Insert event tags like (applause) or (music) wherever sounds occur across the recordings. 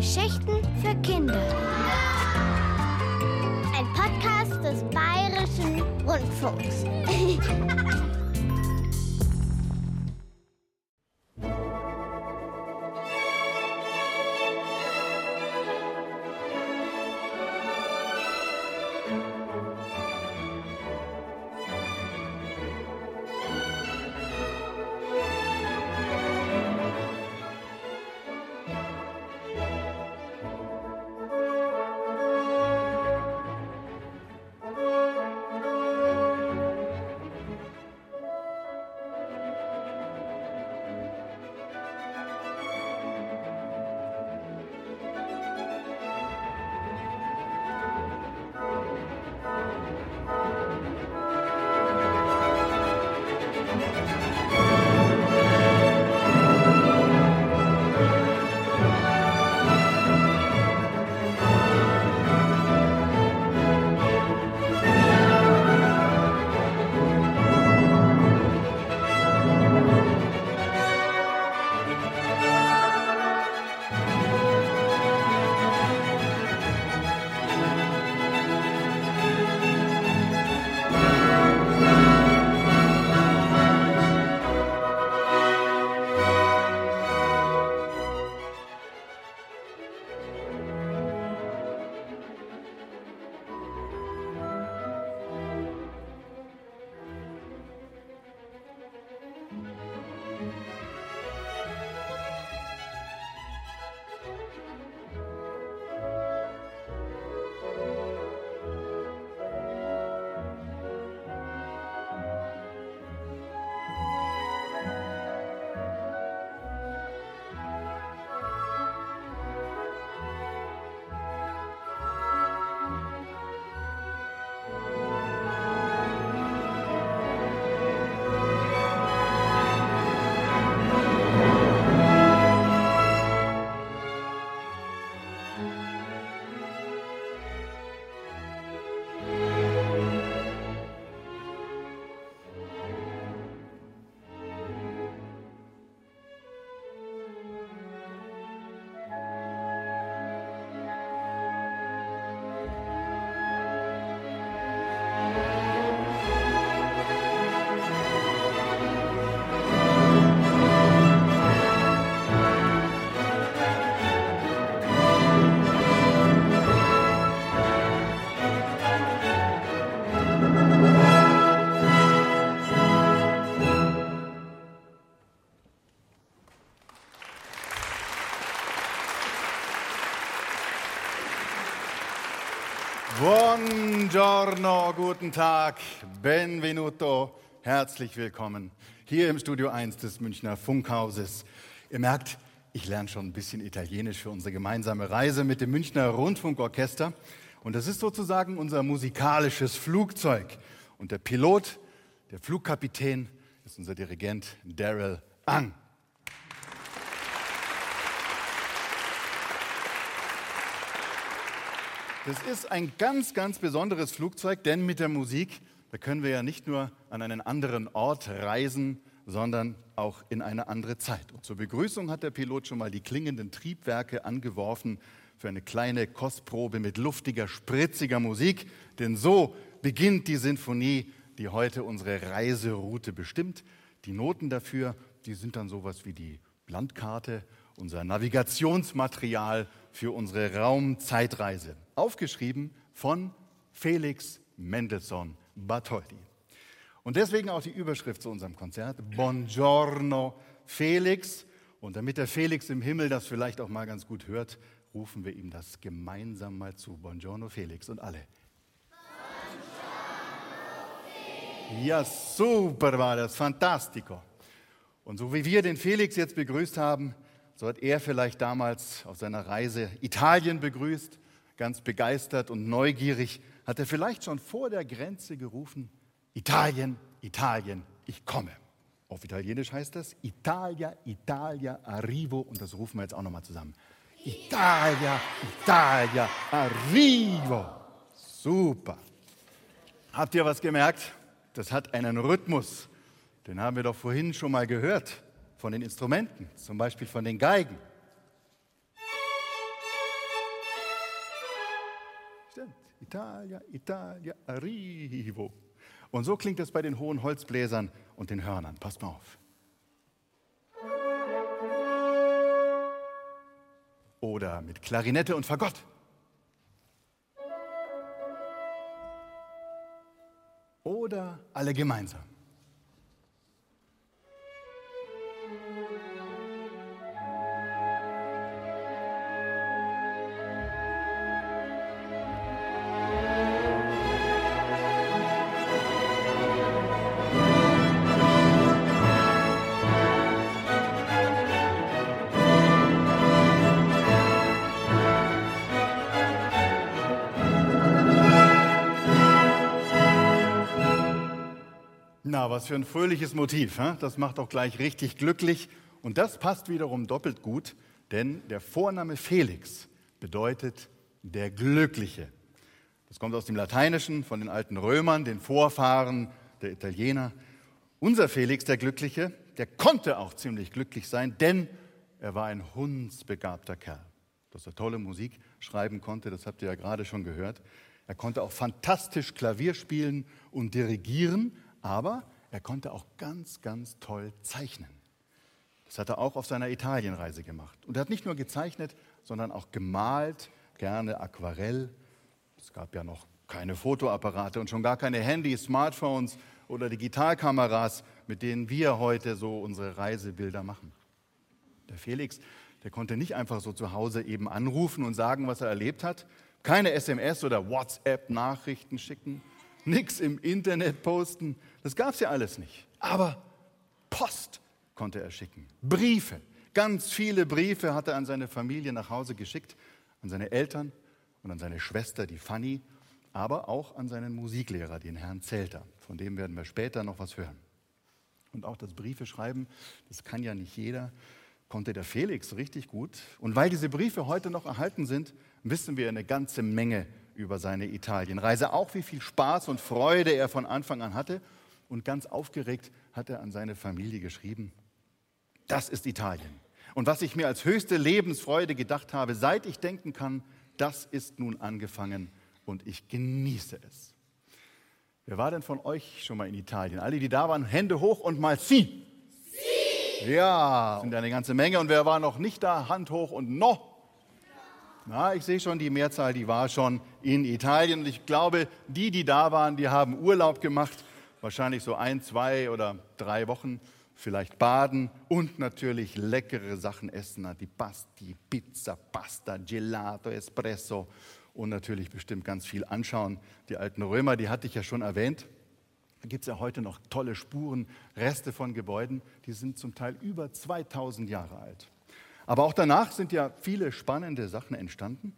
Geschichten für Kinder. Ein Podcast des Bayerischen Rundfunks. (laughs) Buongiorno, guten Tag, benvenuto, herzlich willkommen hier im Studio 1 des Münchner Funkhauses. Ihr merkt, ich lerne schon ein bisschen Italienisch für unsere gemeinsame Reise mit dem Münchner Rundfunkorchester. Und das ist sozusagen unser musikalisches Flugzeug. Und der Pilot, der Flugkapitän, ist unser Dirigent Daryl Ang. Das ist ein ganz, ganz besonderes Flugzeug, denn mit der Musik, da können wir ja nicht nur an einen anderen Ort reisen, sondern auch in eine andere Zeit. Und zur Begrüßung hat der Pilot schon mal die klingenden Triebwerke angeworfen für eine kleine Kostprobe mit luftiger, spritziger Musik. Denn so beginnt die Sinfonie, die heute unsere Reiseroute bestimmt. Die Noten dafür, die sind dann sowas wie die Landkarte, unser Navigationsmaterial für unsere Raumzeitreise aufgeschrieben von Felix Mendelssohn Bartholdy. Und deswegen auch die Überschrift zu unserem Konzert, Buongiorno Felix. Und damit der Felix im Himmel das vielleicht auch mal ganz gut hört, rufen wir ihm das gemeinsam mal zu. Buongiorno Felix und alle. Ja, super war das, fantastico. Und so wie wir den Felix jetzt begrüßt haben, so hat er vielleicht damals auf seiner Reise Italien begrüßt ganz begeistert und neugierig, hat er vielleicht schon vor der Grenze gerufen, Italien, Italien, ich komme. Auf Italienisch heißt das Italia, Italia, arrivo. Und das rufen wir jetzt auch nochmal zusammen. Italia, Italia, arrivo. Super. Habt ihr was gemerkt? Das hat einen Rhythmus. Den haben wir doch vorhin schon mal gehört von den Instrumenten, zum Beispiel von den Geigen. Italia, Italia, arrivo. Und so klingt es bei den hohen Holzbläsern und den Hörnern. Passt mal auf. Oder mit Klarinette und Fagott. Oder alle gemeinsam. Was für ein fröhliches Motiv. He? Das macht auch gleich richtig glücklich. Und das passt wiederum doppelt gut, denn der Vorname Felix bedeutet der Glückliche. Das kommt aus dem Lateinischen von den alten Römern, den Vorfahren der Italiener. Unser Felix, der Glückliche, der konnte auch ziemlich glücklich sein, denn er war ein hundsbegabter Kerl. Dass er tolle Musik schreiben konnte, das habt ihr ja gerade schon gehört. Er konnte auch fantastisch Klavier spielen und dirigieren, aber er konnte auch ganz, ganz toll zeichnen. Das hat er auch auf seiner Italienreise gemacht. Und er hat nicht nur gezeichnet, sondern auch gemalt, gerne Aquarell. Es gab ja noch keine Fotoapparate und schon gar keine Handys, Smartphones oder Digitalkameras, mit denen wir heute so unsere Reisebilder machen. Der Felix, der konnte nicht einfach so zu Hause eben anrufen und sagen, was er erlebt hat. Keine SMS oder WhatsApp-Nachrichten schicken, nichts im Internet posten. Das gab es ja alles nicht. Aber Post konnte er schicken, Briefe. Ganz viele Briefe hat er an seine Familie nach Hause geschickt, an seine Eltern und an seine Schwester, die Fanny, aber auch an seinen Musiklehrer, den Herrn Zelter. Von dem werden wir später noch was hören. Und auch das Briefe schreiben, das kann ja nicht jeder, konnte der Felix richtig gut. Und weil diese Briefe heute noch erhalten sind, wissen wir eine ganze Menge über seine Italienreise, auch wie viel Spaß und Freude er von Anfang an hatte. Und ganz aufgeregt hat er an seine Familie geschrieben, das ist Italien. Und was ich mir als höchste Lebensfreude gedacht habe, seit ich denken kann, das ist nun angefangen und ich genieße es. Wer war denn von euch schon mal in Italien? Alle, die da waren, Hände hoch und mal sie. Sie. Ja, sind eine ganze Menge. Und wer war noch nicht da? Hand hoch und noch. Na, ich sehe schon, die Mehrzahl, die war schon in Italien. Und ich glaube, die, die da waren, die haben Urlaub gemacht. Wahrscheinlich so ein, zwei oder drei Wochen. Vielleicht baden und natürlich leckere Sachen essen. Die Pasti, Pizza, Pasta, Gelato, Espresso. Und natürlich bestimmt ganz viel anschauen. Die alten Römer, die hatte ich ja schon erwähnt. Da gibt es ja heute noch tolle Spuren, Reste von Gebäuden. Die sind zum Teil über 2000 Jahre alt. Aber auch danach sind ja viele spannende Sachen entstanden.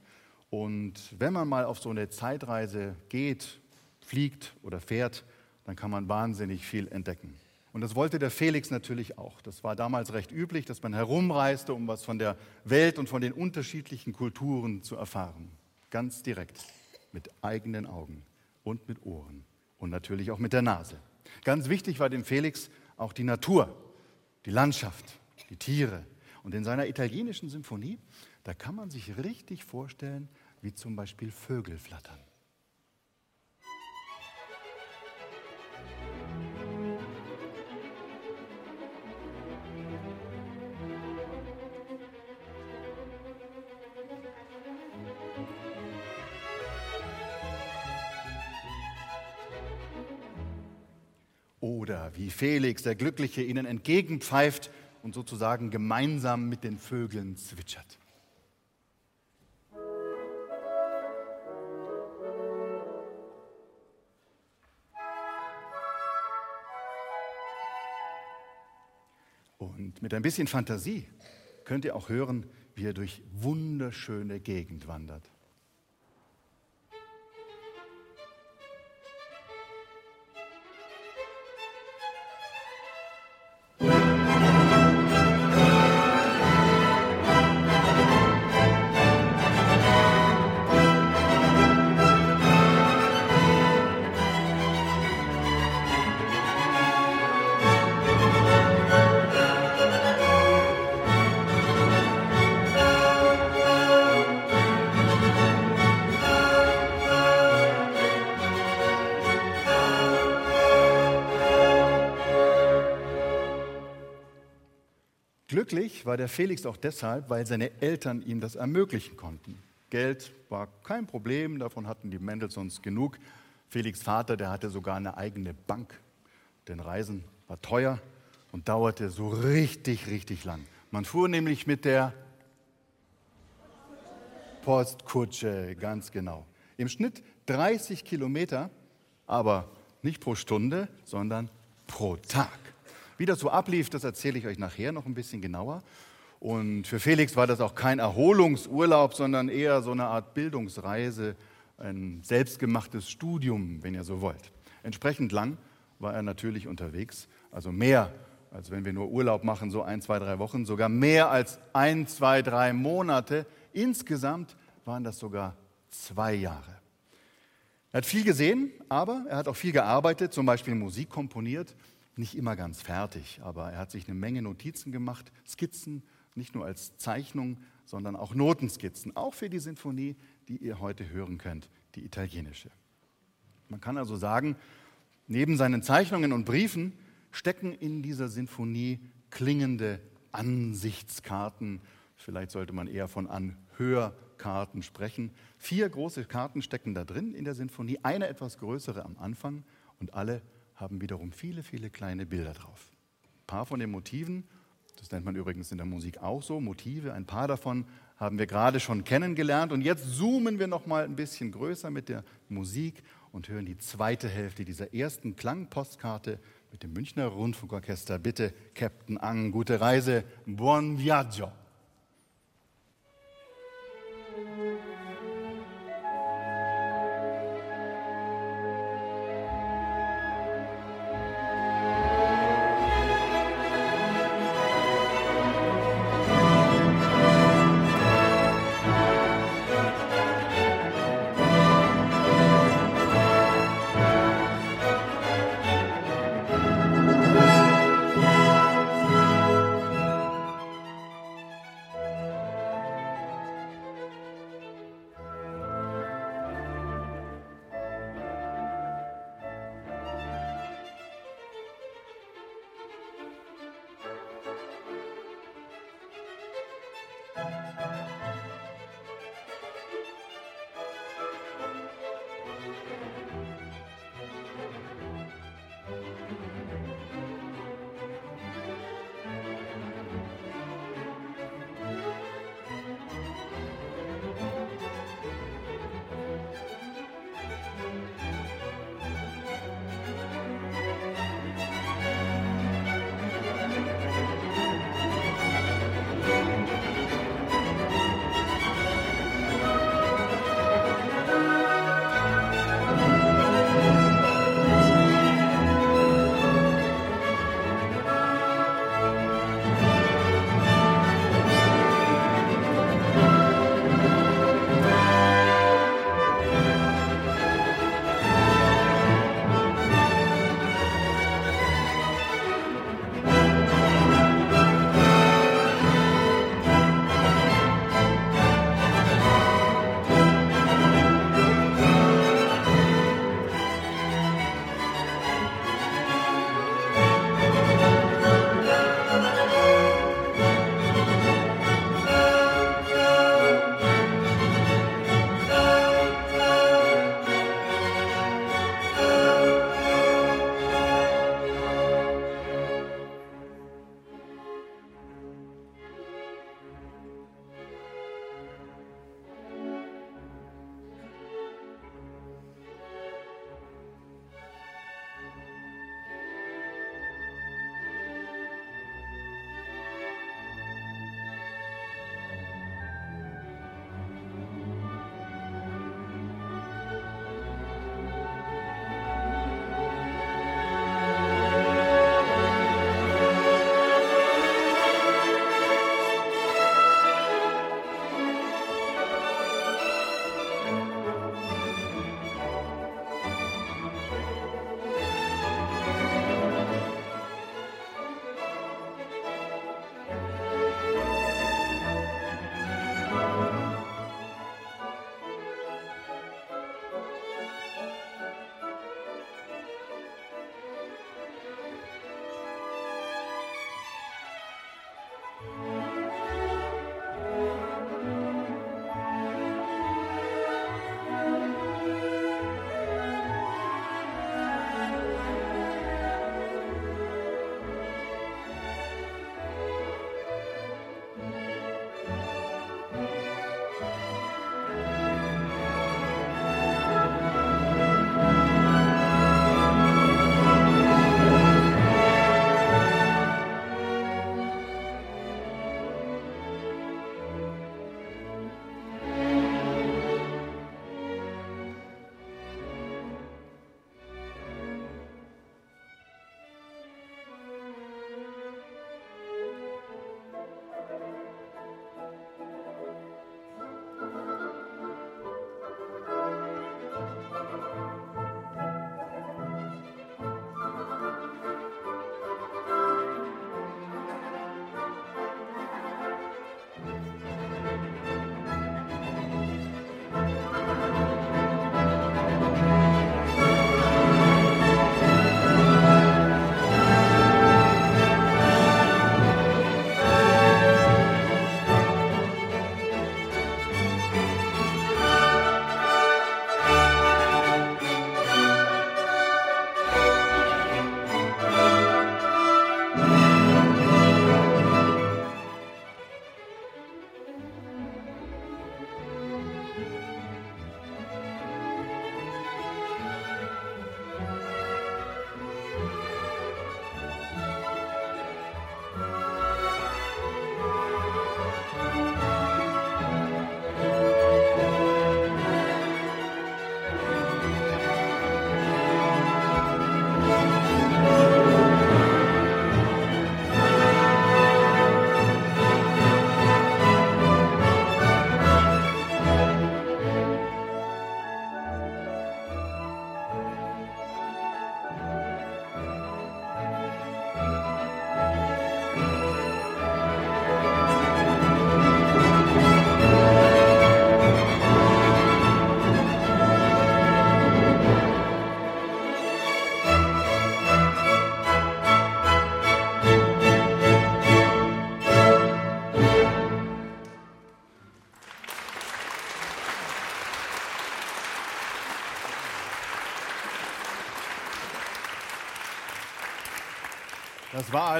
Und wenn man mal auf so eine Zeitreise geht, fliegt oder fährt, dann kann man wahnsinnig viel entdecken. Und das wollte der Felix natürlich auch. Das war damals recht üblich, dass man herumreiste, um was von der Welt und von den unterschiedlichen Kulturen zu erfahren. Ganz direkt, mit eigenen Augen und mit Ohren und natürlich auch mit der Nase. Ganz wichtig war dem Felix auch die Natur, die Landschaft, die Tiere, und in seiner italienischen Symphonie, da kann man sich richtig vorstellen, wie zum Beispiel Vögel flattern. Oder wie Felix, der Glückliche, ihnen entgegenpfeift und sozusagen gemeinsam mit den Vögeln zwitschert. Und mit ein bisschen Fantasie könnt ihr auch hören, wie er durch wunderschöne Gegend wandert. War der Felix auch deshalb, weil seine Eltern ihm das ermöglichen konnten. Geld war kein Problem, davon hatten die Mendelssohns genug. Felix Vater, der hatte sogar eine eigene Bank. Denn Reisen war teuer und dauerte so richtig, richtig lang. Man fuhr nämlich mit der Postkutsche, ganz genau. Im Schnitt 30 Kilometer, aber nicht pro Stunde, sondern pro Tag. Wie das so ablief, das erzähle ich euch nachher noch ein bisschen genauer. Und für Felix war das auch kein Erholungsurlaub, sondern eher so eine Art Bildungsreise, ein selbstgemachtes Studium, wenn ihr so wollt. Entsprechend lang war er natürlich unterwegs, also mehr als wenn wir nur Urlaub machen, so ein, zwei, drei Wochen, sogar mehr als ein, zwei, drei Monate. Insgesamt waren das sogar zwei Jahre. Er hat viel gesehen, aber er hat auch viel gearbeitet, zum Beispiel Musik komponiert, nicht immer ganz fertig, aber er hat sich eine Menge Notizen gemacht, Skizzen, nicht nur als Zeichnung, sondern auch Notenskizzen, auch für die Sinfonie, die ihr heute hören könnt, die italienische. Man kann also sagen, neben seinen Zeichnungen und Briefen stecken in dieser Sinfonie klingende Ansichtskarten. Vielleicht sollte man eher von Anhörkarten sprechen. Vier große Karten stecken da drin in der Sinfonie, eine etwas größere am Anfang und alle haben wiederum viele, viele kleine Bilder drauf. Ein paar von den Motiven, das nennt man übrigens in der Musik auch so, Motive, ein paar davon haben wir gerade schon kennengelernt und jetzt zoomen wir noch mal ein bisschen größer mit der Musik und hören die zweite Hälfte dieser ersten Klangpostkarte mit dem Münchner Rundfunkorchester. Bitte, Captain Ang, gute Reise, buon viaggio.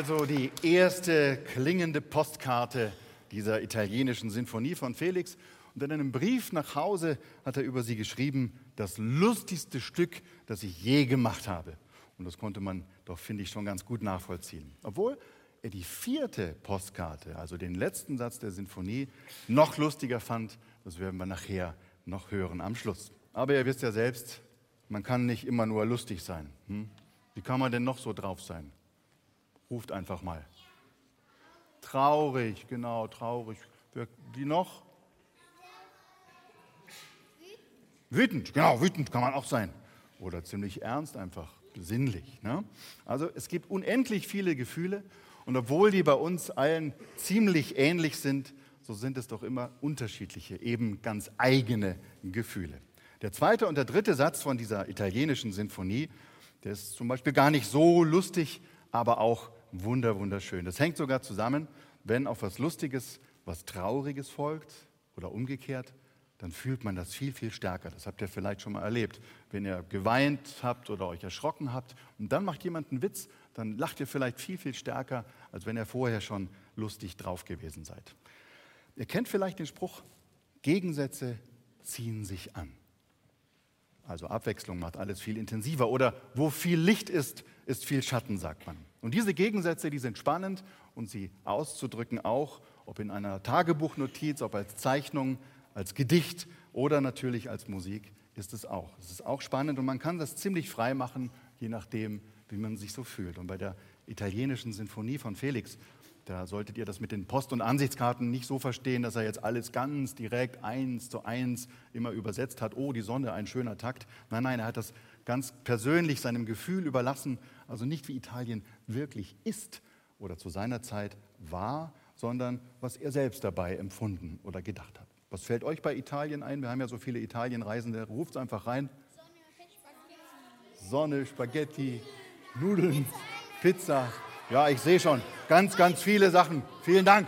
Also die erste klingende Postkarte dieser italienischen Sinfonie von Felix. Und in einem Brief nach Hause hat er über sie geschrieben, das lustigste Stück, das ich je gemacht habe. Und das konnte man doch, finde ich, schon ganz gut nachvollziehen. Obwohl er die vierte Postkarte, also den letzten Satz der Sinfonie, noch lustiger fand. Das werden wir nachher noch hören am Schluss. Aber ihr wisst ja selbst, man kann nicht immer nur lustig sein. Hm? Wie kann man denn noch so drauf sein? Ruft einfach mal. Traurig, genau, traurig. Wie noch? Wütend, genau, wütend kann man auch sein. Oder ziemlich ernst einfach, sinnlich. Ne? Also es gibt unendlich viele Gefühle und obwohl die bei uns allen ziemlich ähnlich sind, so sind es doch immer unterschiedliche, eben ganz eigene Gefühle. Der zweite und der dritte Satz von dieser italienischen Sinfonie, der ist zum Beispiel gar nicht so lustig, aber auch wunder, wunderschön. Das hängt sogar zusammen, wenn auf was Lustiges was Trauriges folgt oder umgekehrt, dann fühlt man das viel, viel stärker. Das habt ihr vielleicht schon mal erlebt. Wenn ihr geweint habt oder euch erschrocken habt und dann macht jemand einen Witz, dann lacht ihr vielleicht viel, viel stärker, als wenn ihr vorher schon lustig drauf gewesen seid. Ihr kennt vielleicht den Spruch, Gegensätze ziehen sich an. Also Abwechslung macht alles viel intensiver. Oder wo viel Licht ist, ist viel Schatten, sagt man. Und diese Gegensätze, die sind spannend und sie auszudrücken auch, ob in einer Tagebuchnotiz, ob als Zeichnung, als Gedicht oder natürlich als Musik, ist es auch. Es ist auch spannend und man kann das ziemlich frei machen, je nachdem, wie man sich so fühlt. Und bei der italienischen Sinfonie von Felix, da solltet ihr das mit den Post- und Ansichtskarten nicht so verstehen, dass er jetzt alles ganz direkt eins zu eins immer übersetzt hat. Oh, die Sonne, ein schöner Takt. Nein, nein, er hat das ganz persönlich seinem Gefühl überlassen. Also nicht wie Italien wirklich ist oder zu seiner Zeit war, sondern was er selbst dabei empfunden oder gedacht hat. Was fällt euch bei Italien ein? Wir haben ja so viele Italienreisende. Ruft einfach rein. Sonne, Spaghetti, Nudeln, Pizza. Ja, ich sehe schon. Ganz, ganz viele Sachen. Vielen Dank.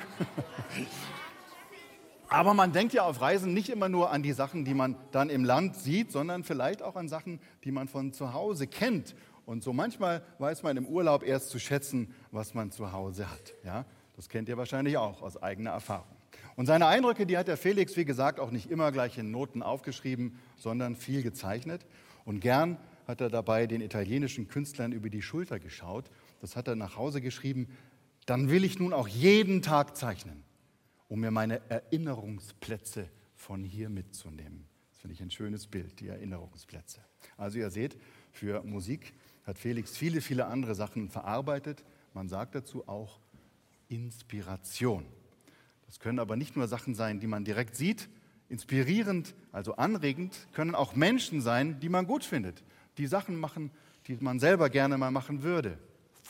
(laughs) Aber man denkt ja auf Reisen nicht immer nur an die Sachen, die man dann im Land sieht, sondern vielleicht auch an Sachen, die man von zu Hause kennt. Und so manchmal weiß man im Urlaub erst zu schätzen, was man zu Hause hat. Ja, das kennt ihr wahrscheinlich auch aus eigener Erfahrung. Und seine Eindrücke, die hat der Felix, wie gesagt, auch nicht immer gleich in Noten aufgeschrieben, sondern viel gezeichnet. Und gern hat er dabei den italienischen Künstlern über die Schulter geschaut. Das hat er nach Hause geschrieben. Dann will ich nun auch jeden Tag zeichnen, um mir meine Erinnerungsplätze von hier mitzunehmen. Das finde ich ein schönes Bild, die Erinnerungsplätze. Also ihr seht, für Musik hat Felix viele, viele andere Sachen verarbeitet. Man sagt dazu auch Inspiration. Das können aber nicht nur Sachen sein, die man direkt sieht. Inspirierend, also anregend, können auch Menschen sein, die man gut findet, die Sachen machen, die man selber gerne mal machen würde.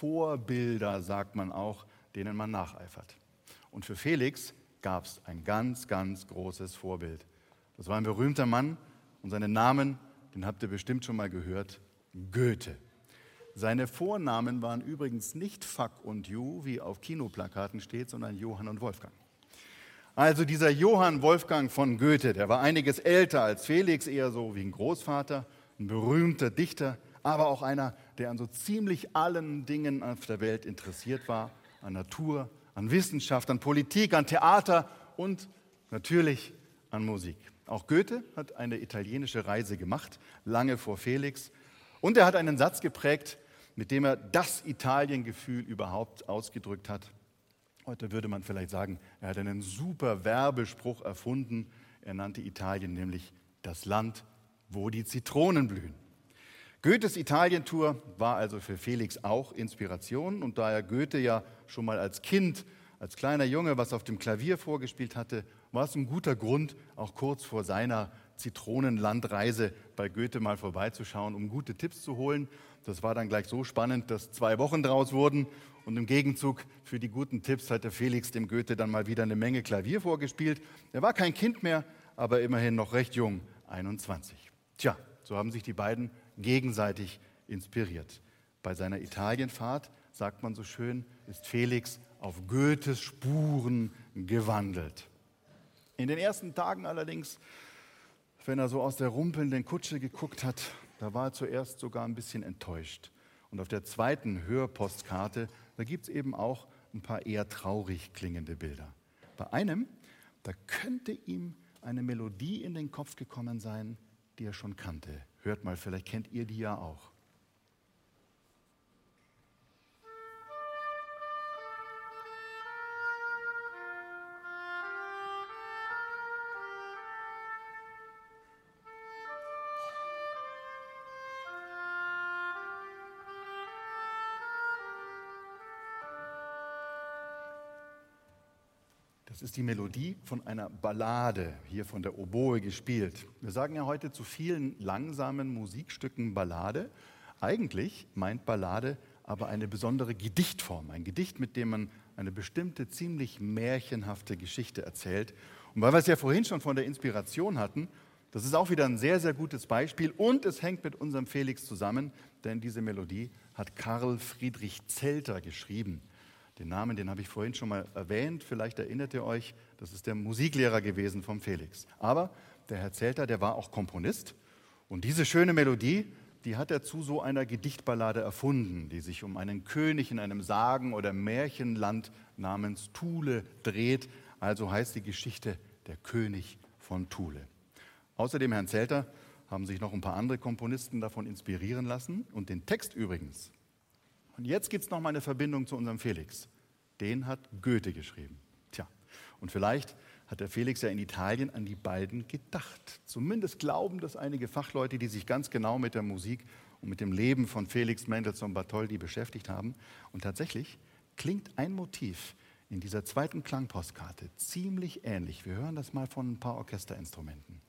Vorbilder, sagt man auch, denen man nacheifert. Und für Felix gab es ein ganz, ganz großes Vorbild. Das war ein berühmter Mann und seinen Namen, den habt ihr bestimmt schon mal gehört, Goethe. Seine Vornamen waren übrigens nicht Fuck und Ju, wie auf Kinoplakaten steht, sondern Johann und Wolfgang. Also dieser Johann Wolfgang von Goethe, der war einiges älter als Felix, eher so wie ein Großvater, ein berühmter Dichter, aber auch einer, der an so ziemlich allen Dingen auf der Welt interessiert war, an Natur, an Wissenschaft, an Politik, an Theater und natürlich an Musik. Auch Goethe hat eine italienische Reise gemacht, lange vor Felix. Und er hat einen Satz geprägt, mit dem er das Italiengefühl überhaupt ausgedrückt hat. Heute würde man vielleicht sagen, er hat einen super Werbespruch erfunden. Er nannte Italien nämlich das Land, wo die Zitronen blühen. Goethes Italientour war also für Felix auch Inspiration und da er Goethe ja schon mal als Kind, als kleiner Junge was auf dem Klavier vorgespielt hatte, war es ein guter Grund, auch kurz vor seiner Zitronenlandreise bei Goethe mal vorbeizuschauen, um gute Tipps zu holen. Das war dann gleich so spannend, dass zwei Wochen draus wurden. Und im Gegenzug für die guten Tipps hat der Felix dem Goethe dann mal wieder eine Menge Klavier vorgespielt. Er war kein Kind mehr, aber immerhin noch recht jung, 21. Tja, so haben sich die beiden gegenseitig inspiriert. Bei seiner Italienfahrt, sagt man so schön, ist Felix auf Goethes Spuren gewandelt. In den ersten Tagen allerdings, wenn er so aus der rumpelnden Kutsche geguckt hat, da war er zuerst sogar ein bisschen enttäuscht. Und auf der zweiten Hörpostkarte da gibt es eben auch ein paar eher traurig klingende Bilder. Bei einem, da könnte ihm eine Melodie in den Kopf gekommen sein, die er schon kannte. Hört mal, vielleicht kennt ihr die ja auch. Ist die Melodie von einer Ballade, hier von der Oboe gespielt. Wir sagen ja heute zu vielen langsamen Musikstücken Ballade. Eigentlich meint Ballade aber eine besondere Gedichtform, ein Gedicht, mit dem man eine bestimmte, ziemlich märchenhafte Geschichte erzählt. Und weil wir es ja vorhin schon von der Inspiration hatten, das ist auch wieder ein sehr, sehr gutes Beispiel und es hängt mit unserem Felix zusammen, denn diese Melodie hat Karl Friedrich Zelter geschrieben. Den Namen, den habe ich vorhin schon mal erwähnt. Vielleicht erinnert ihr euch, das ist der Musiklehrer gewesen vom Felix. Aber der Herr Zelter, der war auch Komponist. Und diese schöne Melodie, die hat er zu so einer Gedichtballade erfunden, die sich um einen König in einem Sagen- oder Märchenland namens Thule dreht. Also heißt die Geschichte der König von Thule. Außer dem Herrn Zelter haben sich noch ein paar andere Komponisten davon inspirieren lassen. Und den Text übrigens, und jetzt gibt es noch mal eine Verbindung zu unserem Felix. Den hat Goethe geschrieben. Tja, und vielleicht hat der Felix ja in Italien an die beiden gedacht. Zumindest glauben das einige Fachleute, die sich ganz genau mit der Musik und mit dem Leben von Felix Mendelssohn Bartholdy beschäftigt haben. Und tatsächlich klingt ein Motiv in dieser zweiten Klangpostkarte ziemlich ähnlich. Wir hören das mal von ein paar Orchesterinstrumenten.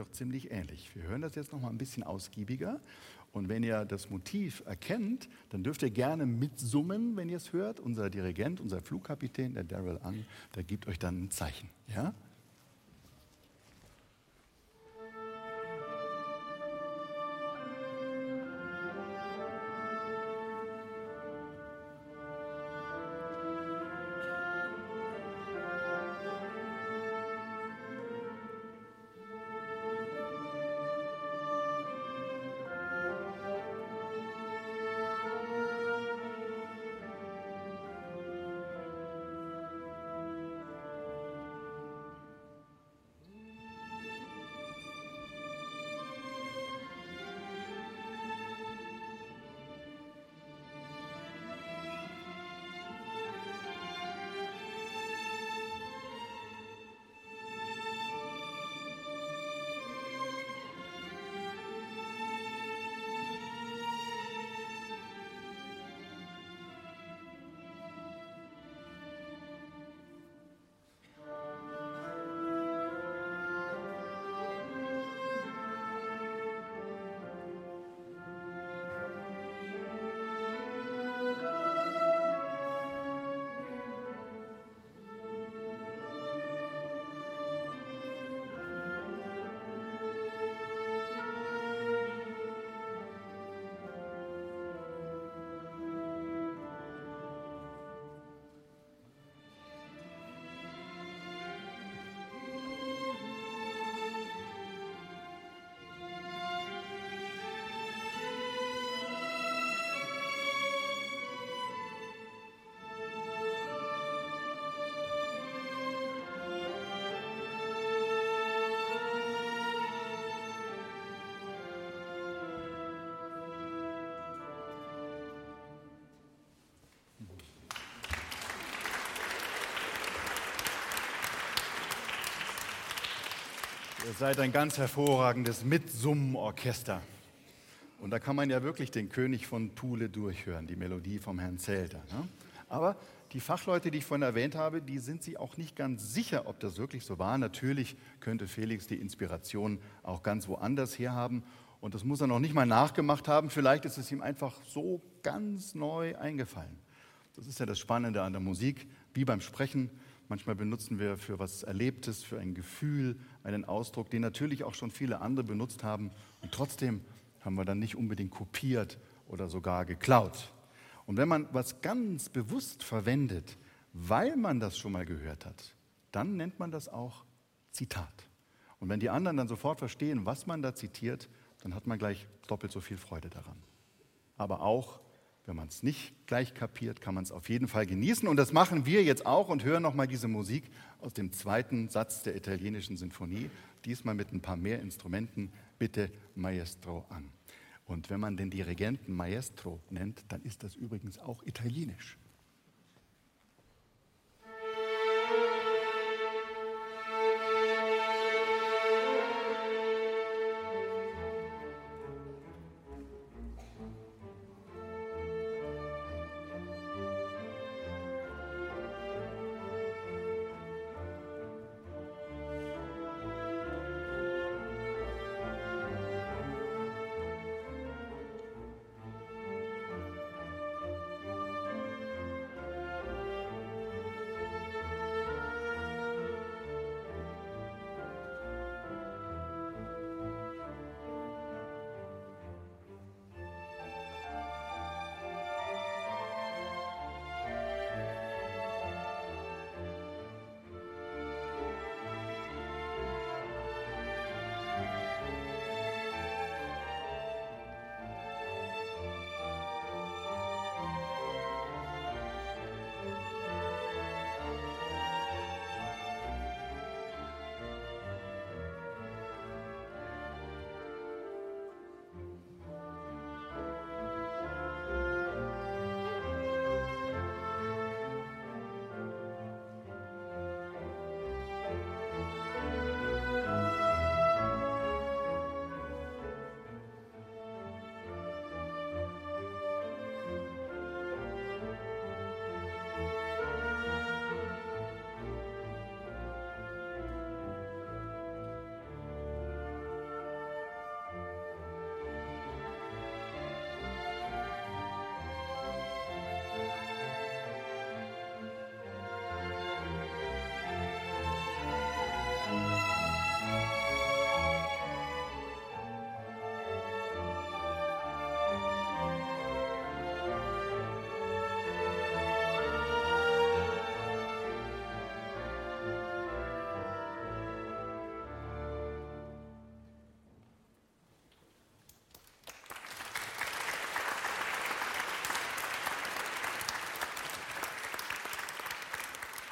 Doch ziemlich ähnlich. Wir hören das jetzt noch mal ein bisschen ausgiebiger. Und wenn ihr das Motiv erkennt, dann dürft ihr gerne mitsummen, wenn ihr es hört. Unser Dirigent, unser Flugkapitän, der Daryl Ang, der gibt euch dann ein Zeichen. Ja? Ihr seid ein ganz hervorragendes Mitsummenorchester. Und da kann man ja wirklich den König von Thule durchhören, die Melodie vom Herrn Zelter. Ne? Aber die Fachleute, die ich vorhin erwähnt habe, die sind sich auch nicht ganz sicher, ob das wirklich so war. Natürlich könnte Felix die Inspiration auch ganz woanders herhaben. Und das muss er noch nicht mal nachgemacht haben. Vielleicht ist es ihm einfach so ganz neu eingefallen. Das ist ja das Spannende an der Musik, wie beim Sprechen. Manchmal benutzen wir für was Erlebtes, für ein Gefühl, einen Ausdruck, den natürlich auch schon viele andere benutzt haben. Und trotzdem haben wir dann nicht unbedingt kopiert oder sogar geklaut. Und wenn man was ganz bewusst verwendet, weil man das schon mal gehört hat, dann nennt man das auch Zitat. Und wenn die anderen dann sofort verstehen, was man da zitiert, dann hat man gleich doppelt so viel Freude daran. Aber auch, wenn man es nicht gleich kapiert, kann man es auf jeden Fall genießen. Und das machen wir jetzt auch und hören nochmal diese Musik aus dem zweiten Satz der italienischen Sinfonie, diesmal mit ein paar mehr Instrumenten. Bitte Maestro an. Und wenn man den Dirigenten Maestro nennt, dann ist das übrigens auch italienisch.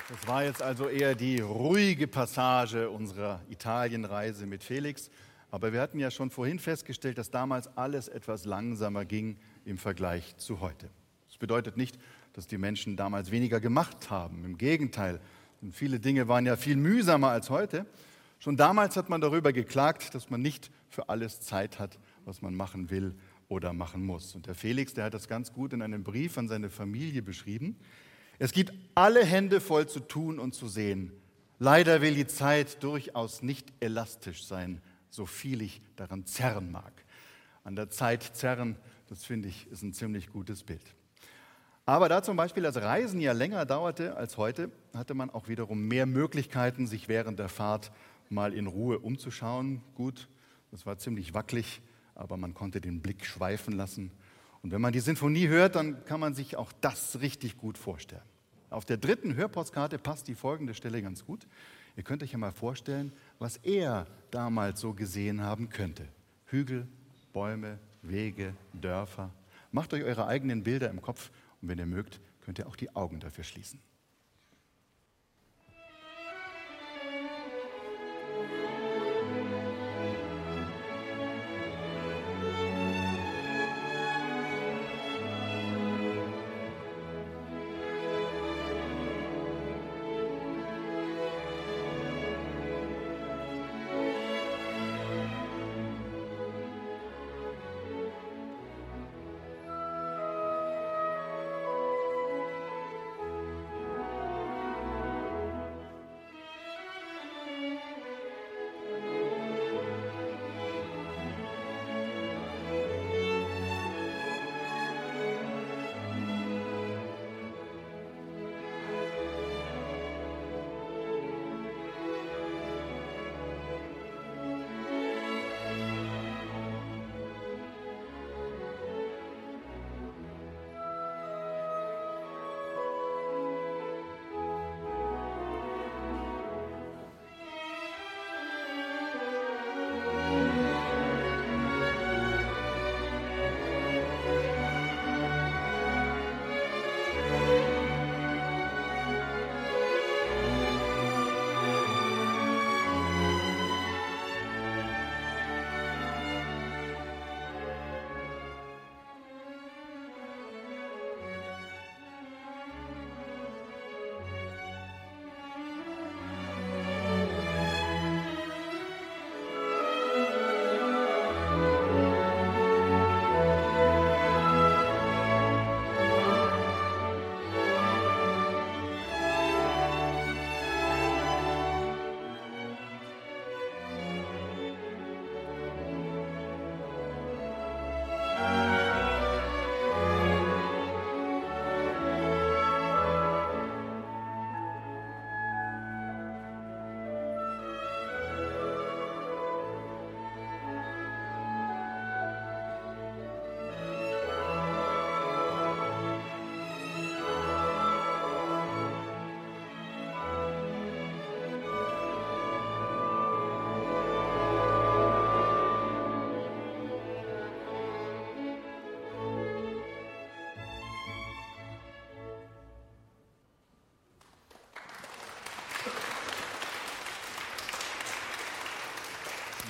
Das war jetzt also eher die ruhige Passage unserer Italienreise mit Felix. Aber wir hatten ja schon vorhin festgestellt, dass damals alles etwas langsamer ging im Vergleich zu heute. Das bedeutet nicht, dass die Menschen damals weniger gemacht haben. Im Gegenteil, und viele Dinge waren ja viel mühsamer als heute. Schon damals hat man darüber geklagt, dass man nicht für alles Zeit hat, was man machen will oder machen muss. Und der Felix, der hat das ganz gut in einem Brief an seine Familie beschrieben. Es gibt alle Hände voll zu tun und zu sehen. Leider will die Zeit durchaus nicht elastisch sein, so viel ich daran zerren mag. An der Zeit zerren, das finde ich, ist ein ziemlich gutes Bild. Aber da zum Beispiel das Reisen ja länger dauerte als heute, hatte man auch wiederum mehr Möglichkeiten, sich während der Fahrt mal in Ruhe umzuschauen. Gut, das war ziemlich wackelig, aber man konnte den Blick schweifen lassen und wenn man die Sinfonie hört, dann kann man sich auch das richtig gut vorstellen. Auf der dritten Hörpostkarte passt die folgende Stelle ganz gut. Ihr könnt euch ja mal vorstellen, was er damals so gesehen haben könnte. Hügel, Bäume, Wege, Dörfer. Macht euch eure eigenen Bilder im Kopf und wenn ihr mögt, könnt ihr auch die Augen dafür schließen.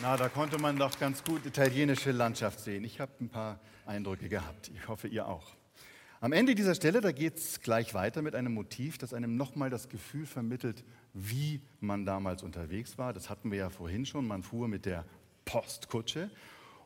Na, da konnte man doch ganz gut italienische Landschaft sehen. Ich habe ein paar Eindrücke gehabt. Ich hoffe, ihr auch. Am Ende dieser Stelle, da geht es gleich weiter mit einem Motiv, das einem nochmal das Gefühl vermittelt, wie man damals unterwegs war. Das hatten wir ja vorhin schon. Man fuhr mit der Postkutsche.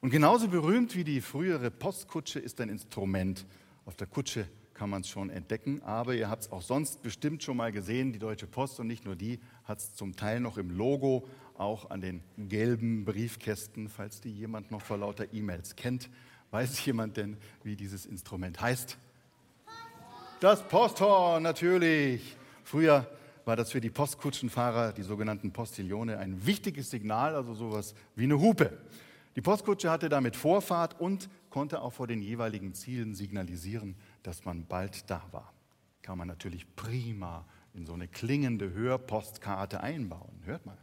Und genauso berühmt wie die frühere Postkutsche ist ein Instrument. Auf der Kutsche kann man es schon entdecken, aber ihr habt es auch sonst bestimmt schon mal gesehen. Die Deutsche Post und nicht nur die hat es zum Teil noch im Logo, auch an den gelben Briefkästen, falls die jemand noch vor lauter E-Mails kennt. Weiß jemand denn, wie dieses Instrument heißt? Das Posthorn, natürlich. Früher war das für die Postkutschenfahrer, die sogenannten Postillone, ein wichtiges Signal, also sowas wie eine Hupe. Die Postkutsche hatte damit Vorfahrt und konnte auch vor den jeweiligen Zielen signalisieren, dass man bald da war. Kann man natürlich prima in so eine klingende Hörpostkarte einbauen. Hört mal.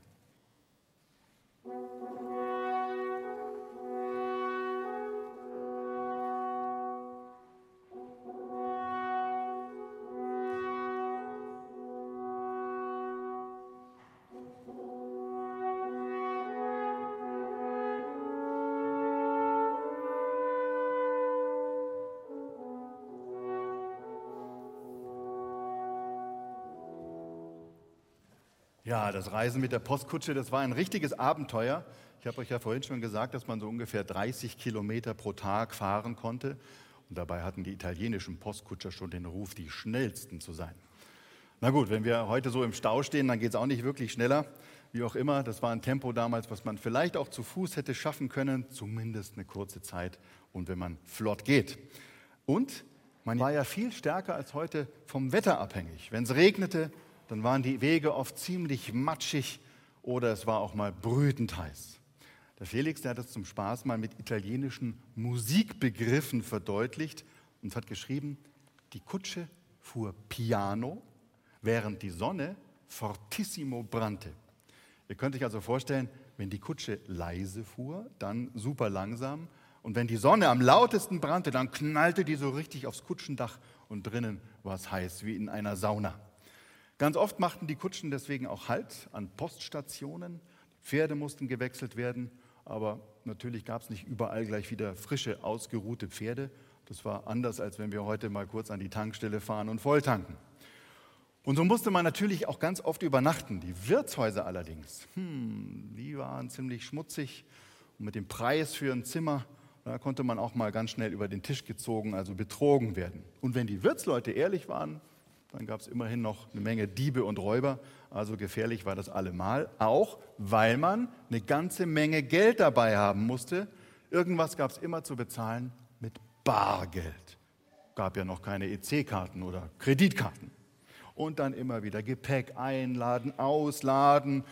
Das Reisen mit der Postkutsche, das war ein richtiges Abenteuer. Ich habe euch ja vorhin schon gesagt, dass man so ungefähr 30 Kilometer pro Tag fahren konnte. Und dabei hatten die italienischen Postkutscher schon den Ruf, die schnellsten zu sein. Na gut, wenn wir heute so im Stau stehen, dann geht es auch nicht wirklich schneller. Wie auch immer, das war ein Tempo damals, was man vielleicht auch zu Fuß hätte schaffen können, zumindest eine kurze Zeit und wenn man flott geht. Und man war ja viel stärker als heute vom Wetter abhängig. Wenn es regnete, dann waren die Wege oft ziemlich matschig oder es war auch mal brütend heiß. Der Felix, der hat das zum Spaß mal mit italienischen Musikbegriffen verdeutlicht und hat geschrieben, die Kutsche fuhr piano, während die Sonne fortissimo brannte. Ihr könnt euch also vorstellen, wenn die Kutsche leise fuhr, dann super langsam. Und wenn die Sonne am lautesten brannte, dann knallte die so richtig aufs Kutschendach und drinnen war es heiß wie in einer Sauna. Ganz oft machten die Kutschen deswegen auch Halt an Poststationen. Pferde mussten gewechselt werden, aber natürlich gab es nicht überall gleich wieder frische, ausgeruhte Pferde. Das war anders, als wenn wir heute mal kurz an die Tankstelle fahren und volltanken. Und so musste man natürlich auch ganz oft übernachten. Die Wirtshäuser allerdings, hm, die waren ziemlich schmutzig. Und mit dem Preis für ein Zimmer, da konnte man auch mal ganz schnell über den Tisch gezogen, also betrogen werden. Und wenn die Wirtsleute ehrlich waren, dann gab es immerhin noch eine Menge Diebe und Räuber. Also gefährlich war das allemal, auch weil man eine ganze Menge Geld dabei haben musste. Irgendwas gab es immer zu bezahlen mit Bargeld. Gab ja noch keine EC-Karten oder Kreditkarten. Und dann immer wieder Gepäck einladen, ausladen.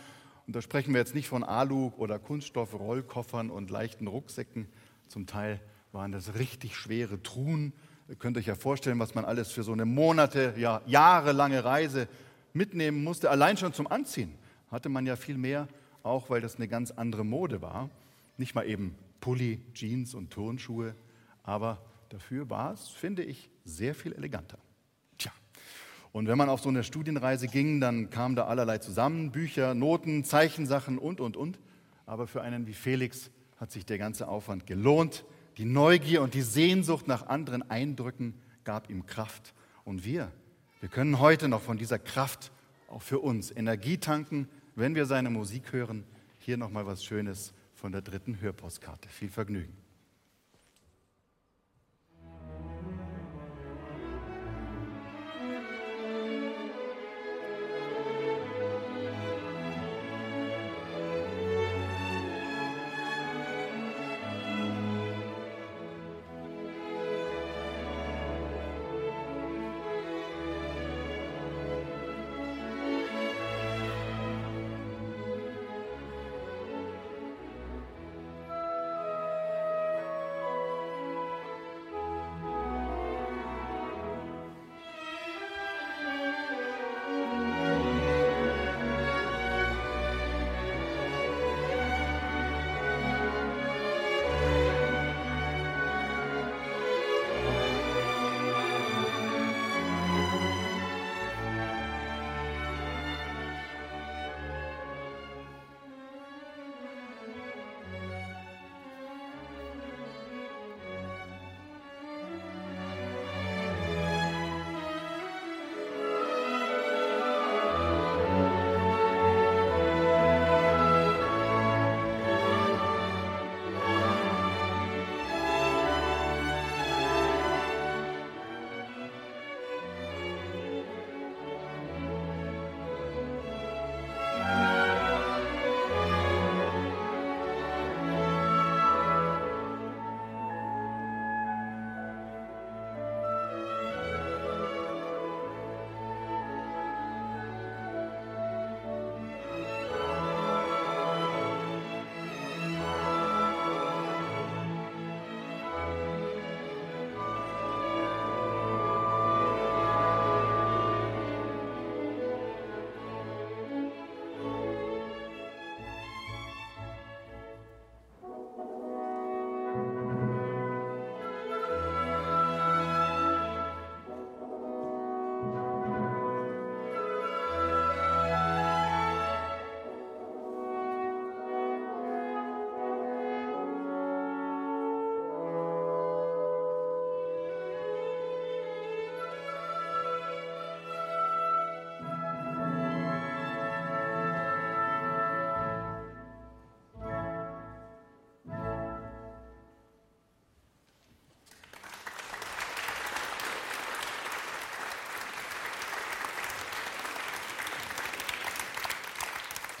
Und da sprechen wir jetzt nicht von Alu- oder Kunststoff-Rollkoffern und leichten Rucksäcken. Zum Teil waren das richtig schwere Truhen Ihr könnt euch ja vorstellen, was man alles für so eine Monate, ja, jahrelange Reise mitnehmen musste. Allein schon zum Anziehen hatte man ja viel mehr, auch weil das eine ganz andere Mode war. Nicht mal eben Pulli, Jeans und Turnschuhe, aber dafür war es, finde ich, sehr viel eleganter. Tja, und wenn man auf so eine Studienreise ging, dann kam da allerlei zusammen, Bücher, Noten, Zeichensachen und, und, und. Aber für einen wie Felix hat sich der ganze Aufwand gelohnt. Die Neugier und die Sehnsucht nach anderen Eindrücken gab ihm Kraft. Und wir, wir können heute noch von dieser Kraft auch für uns Energie tanken, wenn wir seine Musik hören. Hier nochmal was Schönes von der dritten Hörpostkarte. Viel Vergnügen.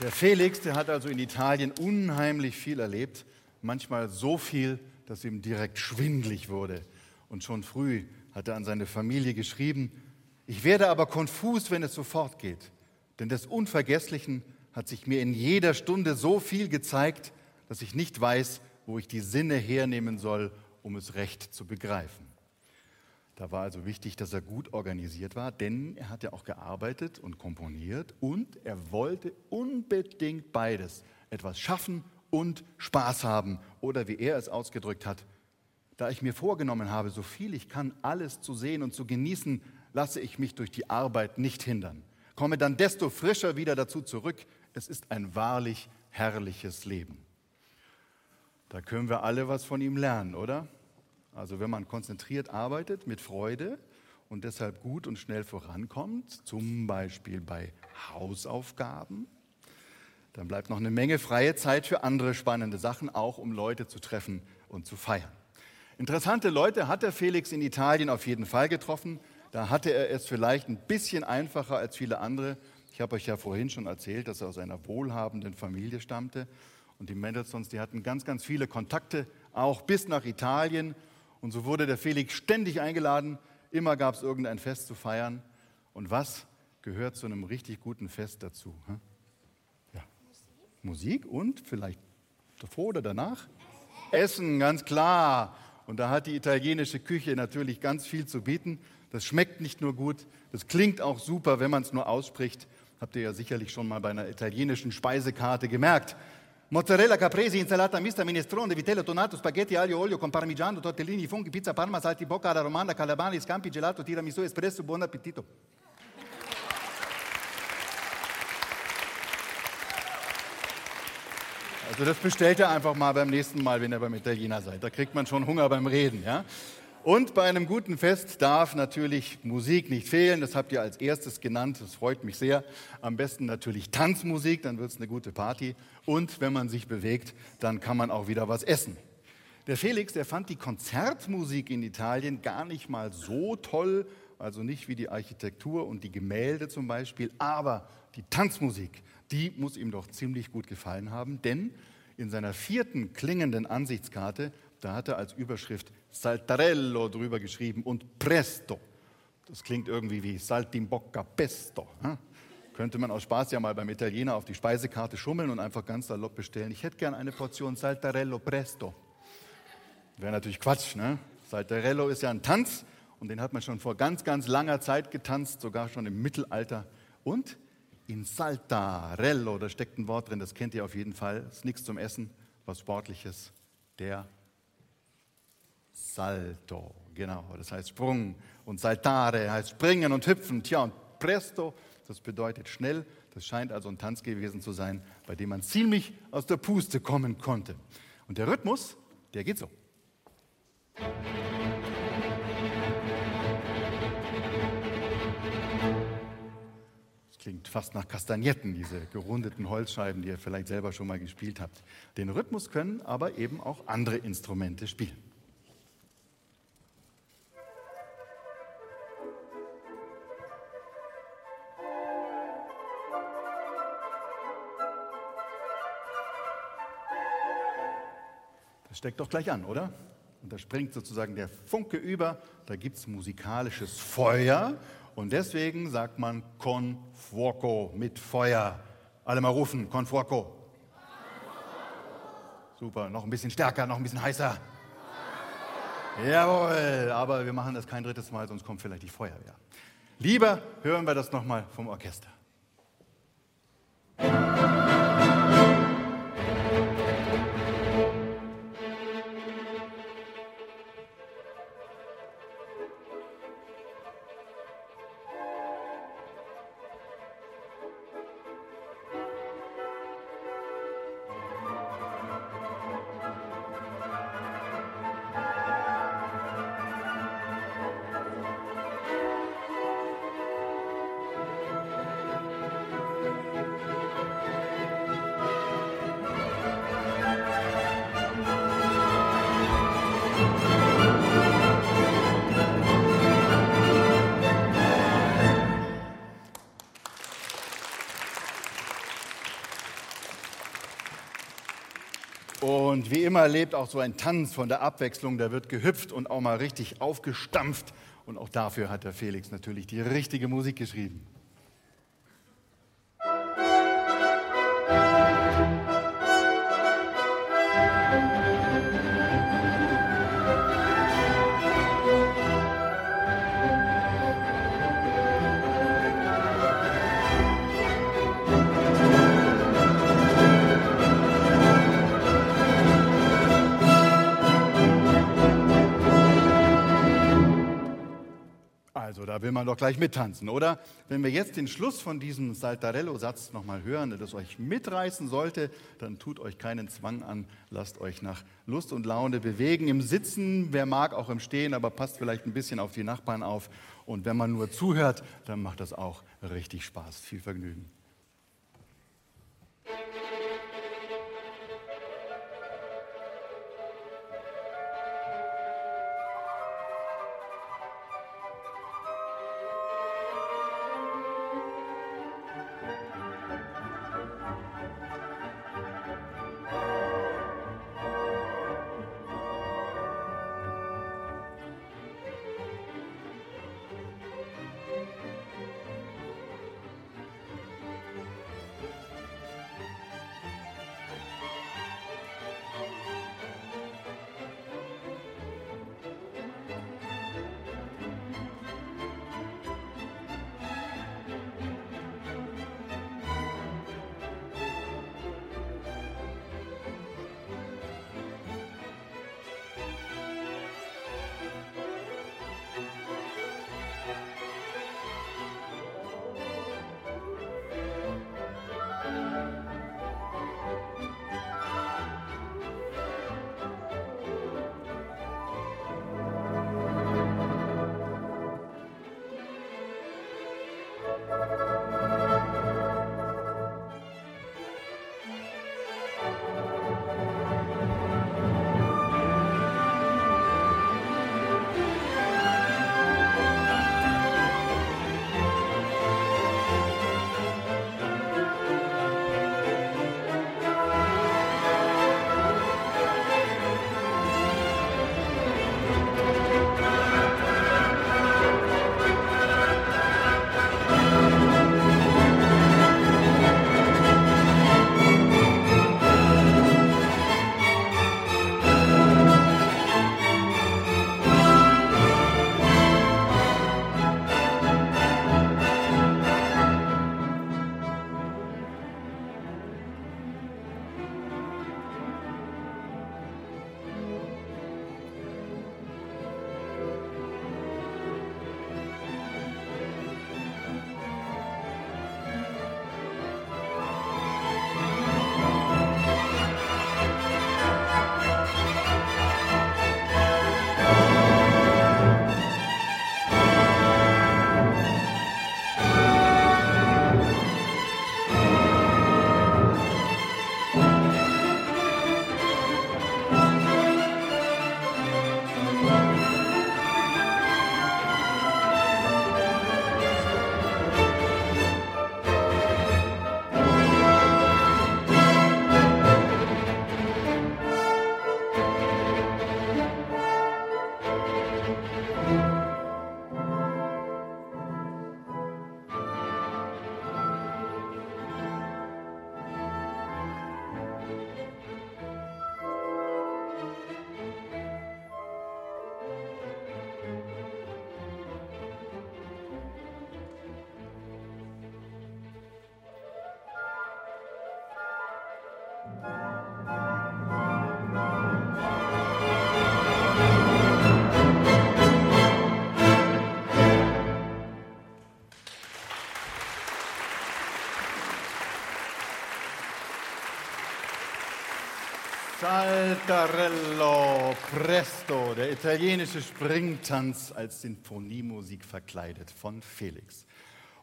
Der Felix, der hat also in Italien unheimlich viel erlebt, manchmal so viel, dass ihm direkt schwindlig wurde. Und schon früh hat er an seine Familie geschrieben, ich werde aber konfus, wenn es so fortgeht, denn des Unvergesslichen hat sich mir in jeder Stunde so viel gezeigt, dass ich nicht weiß, wo ich die Sinne hernehmen soll, um es recht zu begreifen. Da war also wichtig, dass er gut organisiert war, denn er hat ja auch gearbeitet und komponiert und er wollte unbedingt beides, etwas schaffen und Spaß haben oder wie er es ausgedrückt hat, da ich mir vorgenommen habe, so viel ich kann, alles zu sehen und zu genießen, lasse ich mich durch die Arbeit nicht hindern. Komme dann desto frischer wieder dazu zurück. Es ist ein wahrlich herrliches Leben. Da können wir alle was von ihm lernen, oder? Also wenn man konzentriert arbeitet mit Freude und deshalb gut und schnell vorankommt, zum Beispiel bei Hausaufgaben, dann bleibt noch eine Menge freie Zeit für andere spannende Sachen, auch um Leute zu treffen und zu feiern. Interessante Leute hat der Felix in Italien auf jeden Fall getroffen. Da hatte er es vielleicht ein bisschen einfacher als viele andere. Ich habe euch ja vorhin schon erzählt, dass er aus einer wohlhabenden Familie stammte. Und die Mendelssohns, die hatten ganz, ganz viele Kontakte, auch bis nach Italien. Und so wurde der Felix ständig eingeladen. Immer gab es irgendein Fest zu feiern. Und was gehört zu einem richtig guten Fest dazu? Ja. Musik und vielleicht davor oder danach? Essen, ganz klar. Und da hat die italienische Küche natürlich ganz viel zu bieten. Das schmeckt nicht nur gut, das klingt auch super, wenn man es nur ausspricht. Habt ihr ja sicherlich schon mal bei einer italienischen Speisekarte gemerkt. Mozzarella caprese, insalata mista, minestrone, vitello tonato, spaghetti aglio olio con parmigiano, tortellini, funghi, pizza parma, salti bocca alla romana, calabani, scampi, gelato, tiramisù, espresso, buon appetito. Also das bestellt er einfach mal beim nächsten Mal, wenn ihr beim Italiener seid. Da kriegt man schon Hunger beim Reden. Ja? Und bei einem guten Fest darf natürlich Musik nicht fehlen. Das habt ihr als erstes genannt. Das freut mich sehr. Am besten natürlich Tanzmusik, dann wird es eine gute Party. Und wenn man sich bewegt, dann kann man auch wieder was essen. Der Felix, der fand die Konzertmusik in Italien gar nicht mal so toll, also nicht wie die Architektur und die Gemälde zum Beispiel, aber die Tanzmusik, die muss ihm doch ziemlich gut gefallen haben, denn in seiner vierten klingenden Ansichtskarte da hat er als Überschrift Saltarello drüber geschrieben und Presto. Das klingt irgendwie wie Saltimbocca Pesto. Hm? Könnte man aus Spaß ja mal beim Italiener auf die Speisekarte schummeln und einfach ganz salopp bestellen. Ich hätte gern eine Portion Saltarello Presto. Wäre natürlich Quatsch, ne? Saltarello ist ja ein Tanz und den hat man schon vor ganz, ganz langer Zeit getanzt, sogar schon im Mittelalter. Und in Saltarello, da steckt ein Wort drin, das kennt ihr auf jeden Fall, ist nichts zum Essen, was Sportliches, der Salto, genau, das heißt Sprung. Und Saltare heißt springen und hüpfen. Tja, und Presto, das bedeutet schnell. Das scheint also ein Tanz gewesen zu sein, bei dem man ziemlich aus der Puste kommen konnte. Und der Rhythmus, der geht so. Das klingt fast nach Kastagnetten, diese gerundeten Holzscheiben, die ihr vielleicht selber schon mal gespielt habt. Den Rhythmus können aber eben auch andere Instrumente spielen. Das steckt doch gleich an, oder? Und da springt sozusagen der Funke über, da gibt es musikalisches Feuer und deswegen sagt man con fuoco, mit Feuer. Alle mal rufen, con fuoco. Super, noch ein bisschen stärker, noch ein bisschen heißer. Jawohl, aber wir machen das kein drittes Mal, sonst kommt vielleicht die Feuerwehr. Lieber hören wir das nochmal vom Orchester. Und wie immer lebt auch so ein Tanz von der Abwechslung. Da wird gehüpft und auch mal richtig aufgestampft. Und auch dafür hat der Felix natürlich die richtige Musik geschrieben. Will man doch gleich mittanzen, oder? Wenn wir jetzt den Schluss von diesem Saltarello-Satz nochmal hören, der das euch mitreißen sollte, dann tut euch keinen Zwang an, lasst euch nach Lust und Laune bewegen. Im Sitzen, wer mag, auch im Stehen, aber passt vielleicht ein bisschen auf die Nachbarn auf. Und wenn man nur zuhört, dann macht das auch richtig Spaß. Viel Vergnügen. Música Saltarello Presto, der italienische Springtanz als Sinfoniemusik verkleidet von Felix.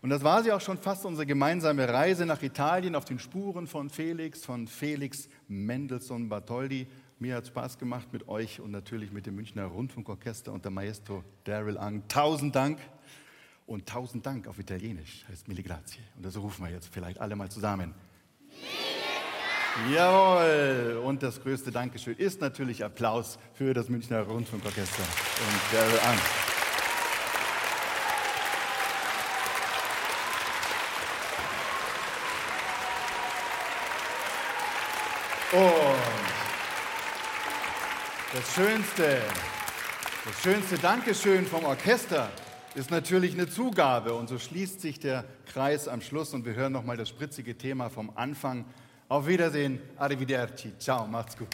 Und das war sie auch schon fast unsere gemeinsame Reise nach Italien auf den Spuren von Felix, von Felix Mendelssohn Bartholdy. Mir hat Spaß gemacht mit euch und natürlich mit dem Münchner Rundfunkorchester und der Maestro Daryl Ang. Tausend Dank und tausend Dank auf Italienisch heißt Mille Grazie. Und das rufen wir jetzt vielleicht alle mal zusammen. Jawohl. Und das größte Dankeschön ist natürlich Applaus für das Münchner Rundfunkorchester und Daryl An. Und das schönste, das schönste Dankeschön vom Orchester ist natürlich eine Zugabe. Und so schließt sich der Kreis am Schluss und wir hören nochmal das spritzige Thema vom Anfang. Auf Wiedersehen, arrivederci, ciao, macht's gut.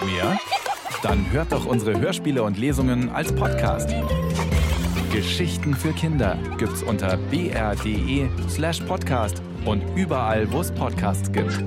Wollt mehr? Dann hört doch unsere Hörspiele und Lesungen als Podcast. Geschichten für Kinder gibt's unter br.de slash podcast und überall, wo es Podcasts gibt.